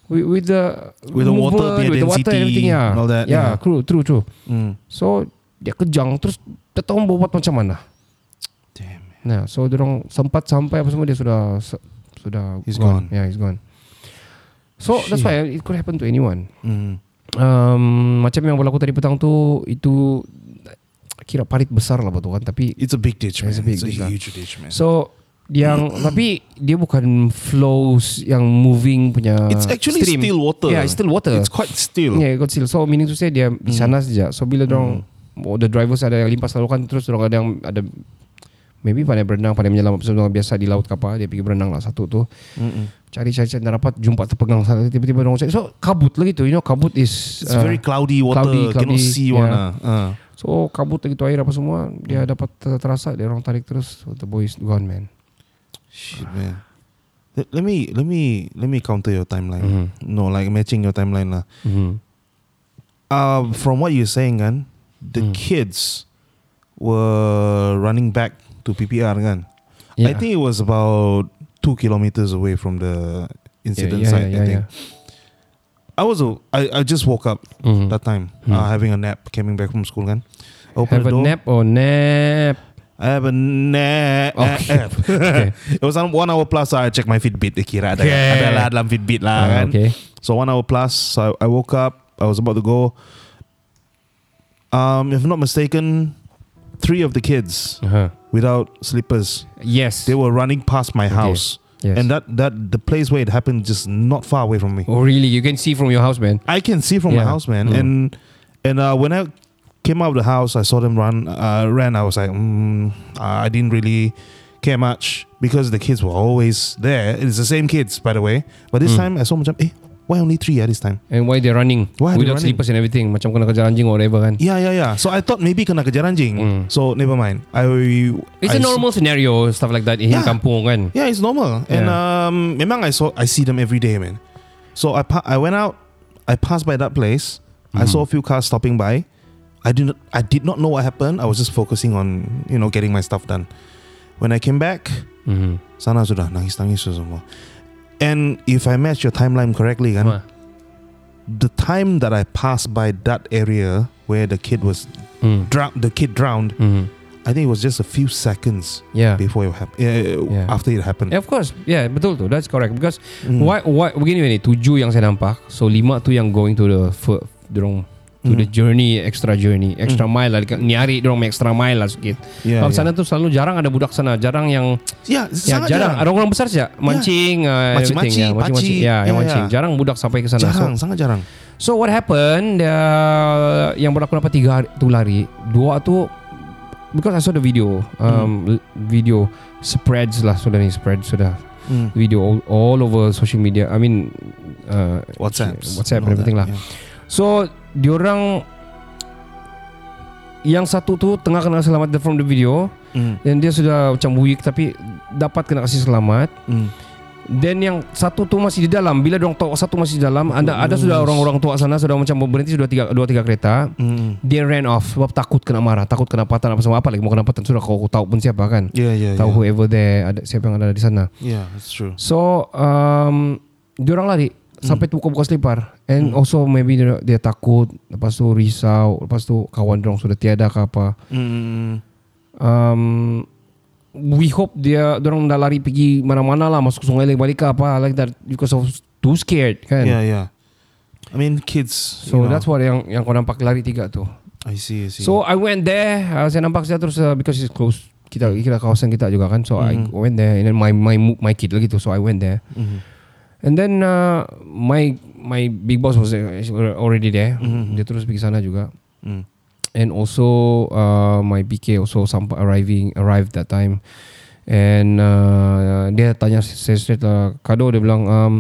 [SPEAKER 1] with, with the
[SPEAKER 2] With the water
[SPEAKER 1] movement,
[SPEAKER 2] punya
[SPEAKER 1] with the water everything yeah.
[SPEAKER 2] all that,
[SPEAKER 1] yeah,
[SPEAKER 2] yeah.
[SPEAKER 1] true, true, true.
[SPEAKER 2] Mm.
[SPEAKER 1] So dia kejang terus dia tahu buat macam mana.
[SPEAKER 2] Damn.
[SPEAKER 1] Nah, so dia orang sempat sampai apa semua dia sudah sudah
[SPEAKER 2] He's
[SPEAKER 1] gone.
[SPEAKER 2] gone.
[SPEAKER 1] Yeah, he's gone. So that's why it could happen to anyone.
[SPEAKER 2] Mm.
[SPEAKER 1] Um, macam yang berlaku tadi petang tu itu kira parit besar lah betul kan tapi
[SPEAKER 2] It's a big ditch, man.
[SPEAKER 1] It's a big
[SPEAKER 2] It's a
[SPEAKER 1] ditch lah.
[SPEAKER 2] huge ditch, man.
[SPEAKER 1] so yang tapi dia bukan flows yang moving punya
[SPEAKER 2] it's actually
[SPEAKER 1] stream.
[SPEAKER 2] still water.
[SPEAKER 1] Yeah, it's still water.
[SPEAKER 2] It's quite still.
[SPEAKER 1] Yeah, got still. So meaning to say dia di sana saja. So bila dorang oh, the drivers ada yang limpas lalu kan terus dorang ada yang ada maybe pandai berenang, pandai menyelam pasal dorang biasa di laut kapal dia pergi berenang lah satu tu. Cari cari cari dapat jumpa terpegang sana tiba-tiba cari. So kabut lah gitu. You know kabut is
[SPEAKER 2] It's
[SPEAKER 1] uh,
[SPEAKER 2] very cloudy water.
[SPEAKER 1] cloudy,
[SPEAKER 2] Cannot
[SPEAKER 1] cloudy,
[SPEAKER 2] see
[SPEAKER 1] yeah.
[SPEAKER 2] ah. Uh.
[SPEAKER 1] So kabut gitu air apa semua dia dapat ter- terasa dia orang tarik terus so, the boy is gone man.
[SPEAKER 2] Shit, man. Let, let me let me let me counter your timeline. No, like matching your timeline lah.
[SPEAKER 1] Mm-hmm.
[SPEAKER 2] Uh, from what you're saying, kan, the
[SPEAKER 1] Hmm.
[SPEAKER 2] kids were running back to PPR, kan. I think it was about two kilometers away from the incident
[SPEAKER 1] yeah,
[SPEAKER 2] site.
[SPEAKER 1] yeah,
[SPEAKER 2] I think.
[SPEAKER 1] yeah.
[SPEAKER 2] I was a, I, I just woke up
[SPEAKER 1] Mhm.
[SPEAKER 2] that time,
[SPEAKER 1] Hmm.
[SPEAKER 2] uh, having a nap, coming back from school, kan. Open
[SPEAKER 1] Have a
[SPEAKER 2] door.
[SPEAKER 1] nap or nap.
[SPEAKER 2] I have a nap.
[SPEAKER 1] Okay. Okay.
[SPEAKER 2] it was on one hour plus. So I check my Fitbit. Kira ada,
[SPEAKER 1] Okay.
[SPEAKER 2] ada lah dalam Fitbit lah
[SPEAKER 1] Ah,
[SPEAKER 2] kan.
[SPEAKER 1] okay.
[SPEAKER 2] So one hour plus. So I, woke up. I was about to go. Um, if I'm not mistaken, three of the kids
[SPEAKER 1] Uh-huh.
[SPEAKER 2] without slippers.
[SPEAKER 1] Yes.
[SPEAKER 2] They were running past my house,
[SPEAKER 1] Yes.
[SPEAKER 2] and that that the place where it happened just not far away from me.
[SPEAKER 1] Oh really? You can see from your house, man.
[SPEAKER 2] I can see from my house, man.
[SPEAKER 1] Mm.
[SPEAKER 2] And and uh, when I came out of the house, I saw them run. Uh, ran. I was like, mm, I didn't really care much because the kids were always there. It's the same kids, by the way. But this
[SPEAKER 1] Mm.
[SPEAKER 2] time, I saw macam, eh, why only three at this time?
[SPEAKER 1] And why they're running?
[SPEAKER 2] Why are they
[SPEAKER 1] Without
[SPEAKER 2] running?
[SPEAKER 1] slippers and everything. Macam kena kejar anjing or whatever kan.
[SPEAKER 2] Yeah, yeah, yeah. So I thought maybe kena kejar anjing.
[SPEAKER 1] Mm.
[SPEAKER 2] So never mind. I
[SPEAKER 1] It's
[SPEAKER 2] I
[SPEAKER 1] a normal scenario, stuff like that in
[SPEAKER 2] Yeah.
[SPEAKER 1] kampung kan.
[SPEAKER 2] Yeah, it's normal. And
[SPEAKER 1] Yeah.
[SPEAKER 2] um, memang I saw I see them every day, man. So I pa- I went out, I passed by that place. I
[SPEAKER 1] Mhm.
[SPEAKER 2] saw a few cars stopping by. I didn't I did not know what happened. I was just focusing on you know getting my stuff done. When I came back,
[SPEAKER 1] Mm-hmm.
[SPEAKER 2] sana sudah nangis nangis semua. And if I match your timeline correctly, kan, the time that I passed by that area where the kid was
[SPEAKER 1] Mm.
[SPEAKER 2] drowned, the kid drowned.
[SPEAKER 1] Mm-hmm.
[SPEAKER 2] I think it was just a few seconds
[SPEAKER 1] Yeah.
[SPEAKER 2] before it happened. Uh,
[SPEAKER 1] Yeah.
[SPEAKER 2] After it happened.
[SPEAKER 1] Yeah, of course. Yeah, betul tu. That's correct. Because
[SPEAKER 2] Mm.
[SPEAKER 1] why, why, begini begini. Tujuh yang saya nampak. So lima tu yang going to the dorong to the
[SPEAKER 2] Mm.
[SPEAKER 1] journey, extra journey, extra mile lah. Nyari dorong main extra mile lah sikit.
[SPEAKER 2] Yeah,
[SPEAKER 1] Kalau
[SPEAKER 2] yeah.
[SPEAKER 1] sana tu selalu jarang ada budak sana. Jarang yang
[SPEAKER 2] Ya,
[SPEAKER 1] Ya
[SPEAKER 2] sangat
[SPEAKER 1] jarang.
[SPEAKER 2] jarang.
[SPEAKER 1] Ada orang besar saja mancing, uh,
[SPEAKER 2] Mancing-mancing,
[SPEAKER 1] everything. Ya, mancing-mancing.
[SPEAKER 2] pakcik.
[SPEAKER 1] Ya, yang
[SPEAKER 2] Ya,
[SPEAKER 1] mancing.
[SPEAKER 2] ya.
[SPEAKER 1] Jarang budak sampai ke sana.
[SPEAKER 2] Jarang,
[SPEAKER 1] So,
[SPEAKER 2] sangat jarang.
[SPEAKER 1] so what happened? Uh, yang berlaku dapat tiga hari tu lari. Dua tu because I saw the video, um,
[SPEAKER 2] Hmm.
[SPEAKER 1] video spreads lah sudah ni spread sudah
[SPEAKER 2] Mm.
[SPEAKER 1] video all, all over social media. I mean uh,
[SPEAKER 2] WhatsApp,
[SPEAKER 1] WhatsApp and everything lah. So diorang yang satu tu tengah kena selamat from the video
[SPEAKER 2] Mm.
[SPEAKER 1] dan dia sudah macam weak tapi dapat kena kasih selamat.
[SPEAKER 2] Mm.
[SPEAKER 1] Dan yang satu tu masih di dalam. Bila dong tahu satu masih di dalam, ada ada sudah orang-orang tua sana sudah macam berhenti sudah tiga dua tiga kereta.
[SPEAKER 2] Mm.
[SPEAKER 1] Dia ran off sebab takut kena marah, takut kena patan apa semua apa lagi mau kena patan sudah kau tahu pun siapa kan.
[SPEAKER 2] Yeah, yeah,
[SPEAKER 1] Tahu
[SPEAKER 2] yeah.
[SPEAKER 1] whoever there ada siapa yang ada di sana.
[SPEAKER 2] Yeah, that's true.
[SPEAKER 1] So um, diorang lari sampai tu buka-buka selipar and
[SPEAKER 2] Hmm.
[SPEAKER 1] also maybe dia, dia takut lepas tu risau lepas tu kawan dorong sudah tiada ke apa
[SPEAKER 2] Mm.
[SPEAKER 1] um, we hope dia dorong dah lari pergi mana-mana lah masuk sungai lagi balik ke apa like that because of too scared kan
[SPEAKER 2] Yeah, yeah. I mean, kids.
[SPEAKER 1] so
[SPEAKER 2] you know,
[SPEAKER 1] that's what yang yang kau nampak lari tiga tu
[SPEAKER 2] I see. I see.
[SPEAKER 1] so I went there uh, saya nampak saya terus uh, because it's close kita kita kawasan kita juga kan so I
[SPEAKER 2] Mhm.
[SPEAKER 1] went there and then my my my kid lagi tu so I went there
[SPEAKER 2] Mhm.
[SPEAKER 1] And then uh, my my big boss was already there.
[SPEAKER 2] Mhm.
[SPEAKER 1] Dia terus pergi sana juga.
[SPEAKER 2] Mm.
[SPEAKER 1] And also uh, my BK also sampai arriving arrived that time. And uh, dia tanya saya straight lah, Kado dia bilang um,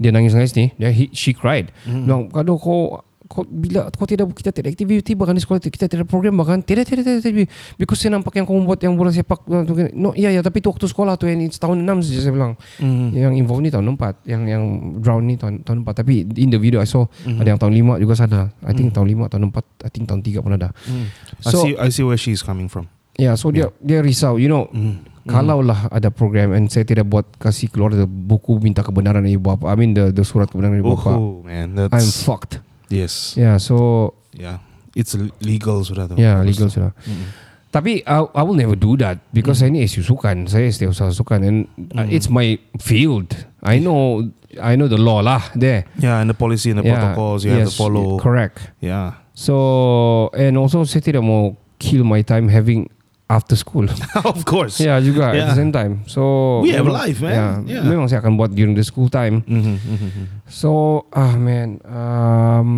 [SPEAKER 1] dia nangis-nangis ni. Dia he, she cried.
[SPEAKER 2] Mhm.
[SPEAKER 1] Bilang Kado kau bila kau tidak kita tidak aktiviti bahkan di sekolah kita tidak program bahkan tidak tidak tidak, tidak. because saya nampak yang kau membuat yang bola sepak tu, no iya ya tapi tu waktu sekolah tu yang tahun 6 saja saya bilang
[SPEAKER 2] Mhm.
[SPEAKER 1] yang involved ni tahun 4 yang yang drown ni tahun tahun 4 tapi in the video I saw
[SPEAKER 2] Mhm.
[SPEAKER 1] ada yang tahun 5 juga ada I think tahun 5 tahun 4 I think tahun 3 pun ada
[SPEAKER 2] Mm. I
[SPEAKER 1] so
[SPEAKER 2] see. I see where she's coming from.
[SPEAKER 1] yeah so dia dia risau you know
[SPEAKER 2] Mm.
[SPEAKER 1] kalau lah ada program and saya tidak buat kasih keluar buku minta kebenaran ibu bapa I mean the the surat kebenaran ibu bapa
[SPEAKER 2] Oh man,
[SPEAKER 1] I'm
[SPEAKER 2] that's
[SPEAKER 1] fucked
[SPEAKER 2] yes.
[SPEAKER 1] yeah so
[SPEAKER 2] Yeah, it's legal sudah tu.
[SPEAKER 1] yeah legal sudah
[SPEAKER 2] Mm.
[SPEAKER 1] Tapi I, I will never do that because saya ni SU sukan. Saya setiap usaha sukan and uh, it's my field. I know I know the law lah there.
[SPEAKER 2] Yeah, and the policy and the protocols you have to follow.
[SPEAKER 1] Correct.
[SPEAKER 2] Yeah.
[SPEAKER 1] So and also saya tidak mau kill my time having after school.
[SPEAKER 2] of course.
[SPEAKER 1] Yeah, juga at
[SPEAKER 2] Yeah.
[SPEAKER 1] the same time. So
[SPEAKER 2] We have
[SPEAKER 1] memang-
[SPEAKER 2] life, man.
[SPEAKER 1] Yeah,
[SPEAKER 2] Yeah.
[SPEAKER 1] Memang saya akan buat during the school time.
[SPEAKER 2] Mhm, mhm, mhm.
[SPEAKER 1] So ah man, um,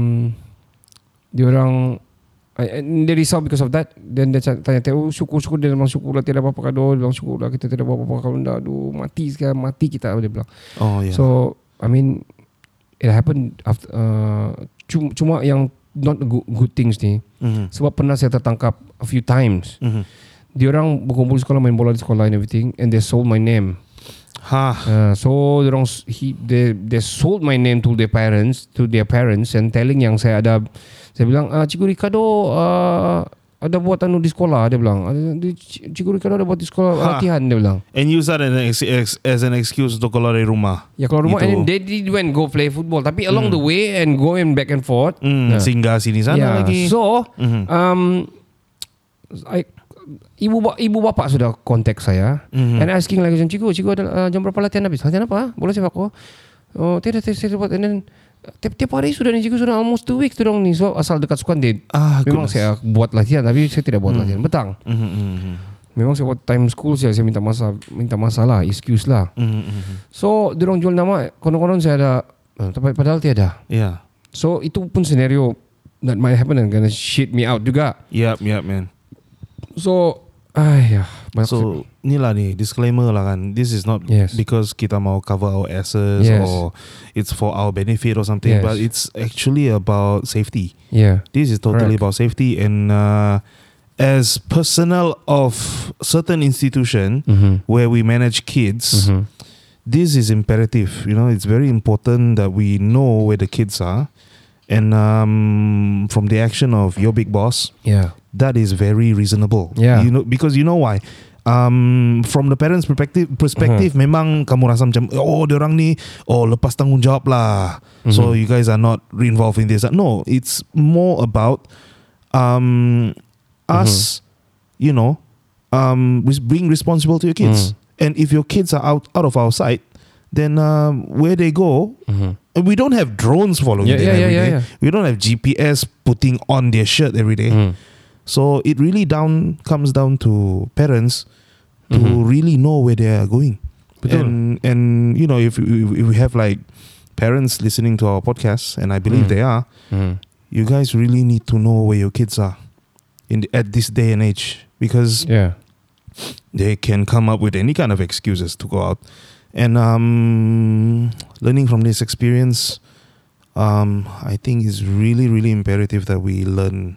[SPEAKER 1] diorang I- dia risau because of that. Then dia ca- tanya, oh syukur-syukur dia memang syukur lah tiada apa-apa kado. Dia bilang syukur lah kita tiada apa-apa kalau dah aduh mati sekarang mati kita dia bilang.
[SPEAKER 2] Oh yeah.
[SPEAKER 1] So I mean it happened after uh, cuma, cuma yang not good, good things ni
[SPEAKER 2] Mhm,
[SPEAKER 1] sebab pernah saya tertangkap a few times. Diorang berkumpul sekolah main bola di sekolah and everything and they sold my name.
[SPEAKER 2] Ha.
[SPEAKER 1] Uh, so diorang he they they sold my name to their parents to their parents and telling yang saya ada saya bilang ah Cikgu Ricardo uh, ada buat anu di sekolah dia bilang "Ada- di- Cikgu Ricardo ada buat di sekolah
[SPEAKER 2] Ha.
[SPEAKER 1] latihan dia bilang
[SPEAKER 2] And use that as an, ex- ex- as an excuse untuk keluar dari rumah.
[SPEAKER 1] ya kalau rumah
[SPEAKER 2] Itu.
[SPEAKER 1] and then they did went go play football tapi along the way and going back and forth
[SPEAKER 2] Hmm,
[SPEAKER 1] Yeah.
[SPEAKER 2] Singgah sini sana
[SPEAKER 1] yeah.
[SPEAKER 2] lagi.
[SPEAKER 1] so
[SPEAKER 2] Mhm.
[SPEAKER 1] um I, ibu ibu bapa sudah kontak saya
[SPEAKER 2] Mhm.
[SPEAKER 1] and asking like cikgu cikgu ada uh, jam berapa latihan habis? Latihan apa? Boleh sepak oh oh tidak tidak saya buat and then tiap, tiap hari sudah ni cikgu sudah almost two weeks tu dong ni. So asal dekat sukan dia
[SPEAKER 2] Ah,
[SPEAKER 1] memang
[SPEAKER 2] goodness.
[SPEAKER 1] saya buat latihan tapi saya tidak buat latihan. Betang.
[SPEAKER 2] Mhm, mhm,
[SPEAKER 1] memang saya buat time school saya saya minta masa minta masalah excuse lah.
[SPEAKER 2] Mhm, mhm.
[SPEAKER 1] so dorong jual nama konon-konon saya ada eh, tapi padahal tiada.
[SPEAKER 2] Yeah.
[SPEAKER 1] so itu pun scenario that might happen and gonna shit me out juga.
[SPEAKER 2] Yep, yep, man.
[SPEAKER 1] so ayah
[SPEAKER 2] So ni lah ni disclaimer lah kan. This is not
[SPEAKER 1] Yes.
[SPEAKER 2] because kita mau cover our asses
[SPEAKER 1] Yes.
[SPEAKER 2] or it's for our benefit or something,
[SPEAKER 1] Yes.
[SPEAKER 2] but it's actually about safety.
[SPEAKER 1] yeah
[SPEAKER 2] This is totally
[SPEAKER 1] Correct.
[SPEAKER 2] about safety and uh, as personnel of certain institution
[SPEAKER 1] mm-hmm.
[SPEAKER 2] where we manage kids,
[SPEAKER 1] Mm-hmm.
[SPEAKER 2] this is imperative. You know, it's very important that we know where the kids are. And um, from the action of your big boss,
[SPEAKER 1] yeah
[SPEAKER 2] that is very reasonable.
[SPEAKER 1] Yeah.
[SPEAKER 2] You know, because you know why? Um, from the parents' perspective, perspective,
[SPEAKER 1] Uh-huh.
[SPEAKER 2] memang kamu rasa macam, oh, orang ni, oh, lepas tanggungjawab lah. So
[SPEAKER 1] Mhm.
[SPEAKER 2] you guys are not involved in this. No, it's more about um, us, you know, um, being responsible to your kids. And if your kids are out out of our sight, then um, where they go,
[SPEAKER 1] mm-hmm.
[SPEAKER 2] we don't have drones following
[SPEAKER 1] Yeah,
[SPEAKER 2] them
[SPEAKER 1] yeah,
[SPEAKER 2] every
[SPEAKER 1] yeah,
[SPEAKER 2] day. We don't have GPS putting on their shirt every day.
[SPEAKER 1] Mm.
[SPEAKER 2] So it really down comes down to parents to
[SPEAKER 1] Mhm.
[SPEAKER 2] really know where they are going.
[SPEAKER 1] Betul.
[SPEAKER 2] And and you know if, if if we have like parents listening to our podcast, and I believe
[SPEAKER 1] Mm.
[SPEAKER 2] they are,
[SPEAKER 1] Mm.
[SPEAKER 2] you guys really need to know where your kids are in the, at this day and age because
[SPEAKER 1] yeah
[SPEAKER 2] they can come up with any kind of excuses to go out. And um, learning from this experience, um, I think is really, really imperative that we learn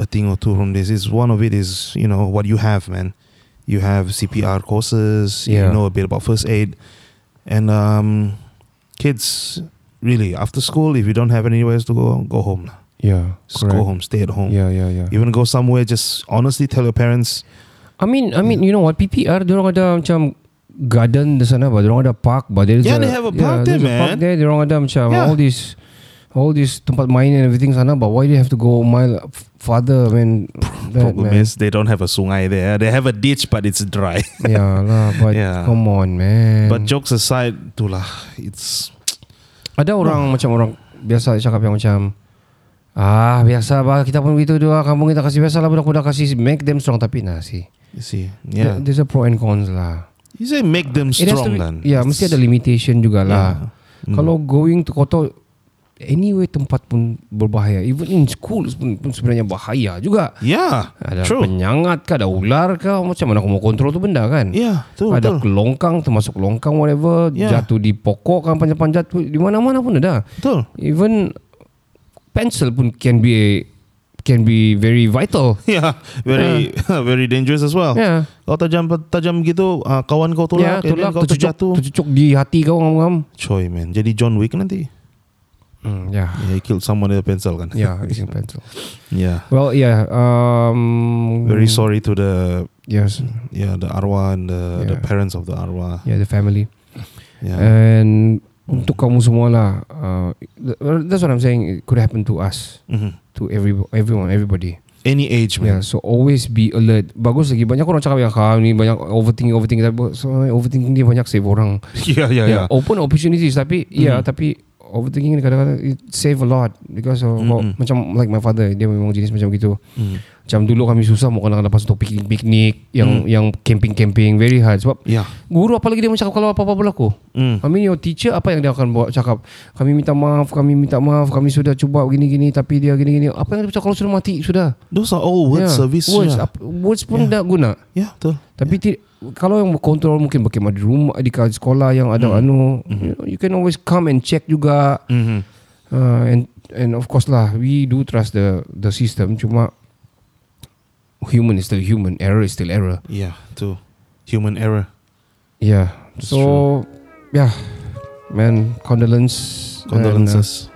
[SPEAKER 2] a thing or two from this. Is one of it is you know what you have, man. You have CPR courses.
[SPEAKER 1] Yeah.
[SPEAKER 2] You know a bit about first aid, and um, kids really after school, if you don't have anywhere else to go, go home.
[SPEAKER 1] yeah
[SPEAKER 2] Just go home, stay at home.
[SPEAKER 1] yeah yeah yeah
[SPEAKER 2] to go somewhere, just honestly tell your parents.
[SPEAKER 1] I mean, I mean, you know what? PPR, diorang ada macam garden di sana, bah. Diorang ada park, bah. There's
[SPEAKER 2] Yeah, they have a park there,
[SPEAKER 1] there's a park
[SPEAKER 2] man.
[SPEAKER 1] there. Diorang ada macam
[SPEAKER 2] Yeah.
[SPEAKER 1] all this, all this tempat main and everything sana, but why do you have to go mile farther, man? That,
[SPEAKER 2] Problem
[SPEAKER 1] man.
[SPEAKER 2] is they don't have a sungai there. They have a ditch, but it's dry.
[SPEAKER 1] yeah lah, but
[SPEAKER 2] Yeah.
[SPEAKER 1] come on, man.
[SPEAKER 2] but jokes aside, tu lah, it's
[SPEAKER 1] ada orang macam orang biasa cakap yang macam Ah biasa bah kita pun begitu doa kampung kita kasih biasa lah budak-budak kasih make them strong tapi nah
[SPEAKER 2] you see, yeah.
[SPEAKER 1] there's a pro and cons lah
[SPEAKER 2] You say make them strong
[SPEAKER 1] be,
[SPEAKER 2] then.
[SPEAKER 1] Ya, mesti ada limitation juga lah.
[SPEAKER 2] Mm.
[SPEAKER 1] Kalau going to kota anyway tempat pun berbahaya. Even in school pun, pun sebenarnya bahaya juga.
[SPEAKER 2] Yeah,
[SPEAKER 1] Ada
[SPEAKER 2] true.
[SPEAKER 1] penyangat kah, ada ular kah, macam mana aku mau kontrol tu benda kan?
[SPEAKER 2] Yeah, betul,
[SPEAKER 1] ada
[SPEAKER 2] betul.
[SPEAKER 1] longkang, termasuk longkang whatever,
[SPEAKER 2] Yeah.
[SPEAKER 1] jatuh di pokok kan panjat-panjat tu, di mana-mana pun ada.
[SPEAKER 2] Betul.
[SPEAKER 1] Even pencil pun can be can be very vital.
[SPEAKER 2] Yeah, very very dangerous as well.
[SPEAKER 1] Ya.
[SPEAKER 2] Kalau tajam tajam gitu, uh, kawan kau
[SPEAKER 1] Ya,
[SPEAKER 2] tolak, and then
[SPEAKER 1] tulak
[SPEAKER 2] kau terjatuh.
[SPEAKER 1] tercucuk di hati kau ngam-ngam.
[SPEAKER 2] Coy man, jadi John Wick nanti.
[SPEAKER 1] Hmm, ya.
[SPEAKER 2] Yeah, he killed someone with a pencil kan.
[SPEAKER 1] Yeah, using pencil.
[SPEAKER 2] yeah.
[SPEAKER 1] Well, yeah. Um,
[SPEAKER 2] Very sorry to the
[SPEAKER 1] Yes.
[SPEAKER 2] yeah the arwah and the, the
[SPEAKER 1] Yeah.
[SPEAKER 2] parents of the arwah.
[SPEAKER 1] Yeah, the family.
[SPEAKER 2] Yeah.
[SPEAKER 1] And untuk kamu semua lah, uh, th- that's what I'm saying. It could happen to us,
[SPEAKER 2] Mhm.
[SPEAKER 1] to every everyone, everybody.
[SPEAKER 2] Any age,
[SPEAKER 1] Yeah,
[SPEAKER 2] man.
[SPEAKER 1] so always be alert. Bagus lagi banyak orang cakap yang kau ni banyak overthinking overthinking tapi so, overthinking dia banyak save orang.
[SPEAKER 2] Yeah, yeah, yeah.
[SPEAKER 1] Open opportunities tapi ya yeah, tapi overthinking kadang-kadang it save a lot because of
[SPEAKER 2] Mm-mm.
[SPEAKER 1] macam like my father dia memang jenis macam gitu.
[SPEAKER 2] Mm.
[SPEAKER 1] Macam dulu kami susah mau kadang-kadang lepas untuk piknik-piknik yang yang camping-camping very hard sebab
[SPEAKER 2] Yeah.
[SPEAKER 1] guru apalagi dia cakap kalau apa-apa berlaku.
[SPEAKER 2] Mm.
[SPEAKER 1] I mean your teacher apa yang dia akan buat cakap kami minta maaf kami minta maaf kami sudah cuba gini-gini tapi dia gini-gini apa yang dia cakap kalau sudah mati sudah
[SPEAKER 2] Those are all word
[SPEAKER 1] Yeah,
[SPEAKER 2] service.
[SPEAKER 1] words,
[SPEAKER 2] yeah.
[SPEAKER 1] ap- words pun tak guna
[SPEAKER 2] yeah, betul.
[SPEAKER 1] tapi ti- kalau yang kontrol mungkin bagaimana di rumah di sekolah yang ada anu you, know, you can always come and check juga
[SPEAKER 2] Mm-hmm.
[SPEAKER 1] uh, and and of course lah we do trust the the system cuma human is still human error is still error
[SPEAKER 2] Yeah, too. Human error.
[SPEAKER 1] yeah
[SPEAKER 2] That's
[SPEAKER 1] so yeah man condolence and, uh,
[SPEAKER 2] Condolences.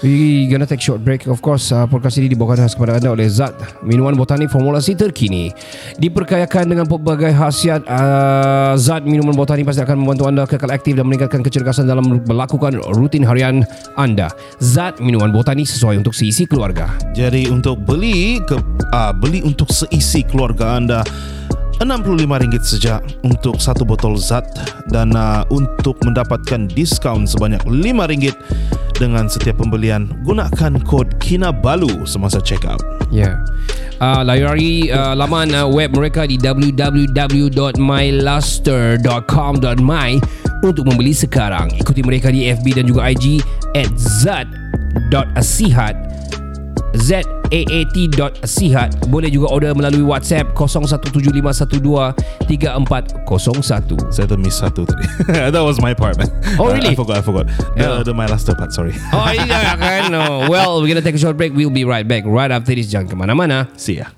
[SPEAKER 1] We gonna take short break. Of course uh, Podcast ini dibawakan khas kepada anda oleh Zat Minuman botanik formulasi terkini. Diperkayakan dengan pelbagai khasiat uh, Zat minuman botanik pasti akan membantu anda kekal aktif Dan meningkatkan kecergasan dalam melakukan rutin harian anda. Zat minuman botanik sesuai untuk seisi keluarga.
[SPEAKER 2] Jadi untuk beli ke uh, beli untuk seisi keluarga anda RM65 saja untuk satu botol zat dan uh, untuk mendapatkan diskaun sebanyak RM5 dengan setiap pembelian gunakan kod KINABALU semasa check out.
[SPEAKER 1] Ya. Yeah. Uh, layari uh, laman uh, web mereka di www.myluster.com.my untuk membeli sekarang. Ikuti mereka di FB dan juga IG at zat.asihat zaat.asihat Boleh juga order melalui WhatsApp 0175123401
[SPEAKER 2] Saya termiss satu tadi. That was my part, man.
[SPEAKER 1] Oh,
[SPEAKER 2] Uh,
[SPEAKER 1] really?
[SPEAKER 2] I forgot. I forgot.
[SPEAKER 1] Yeah.
[SPEAKER 2] The, the my last part. Sorry.
[SPEAKER 1] Oh iya kan no. Well we're gonna take a short break We'll be right back Right after this Jangan kemana-mana
[SPEAKER 2] See ya.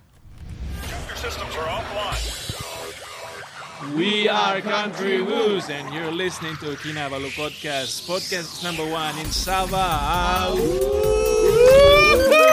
[SPEAKER 5] We are Country Woos, and you're listening to Kinabalu Podcast, podcast number one in Sabah. Ah, woo.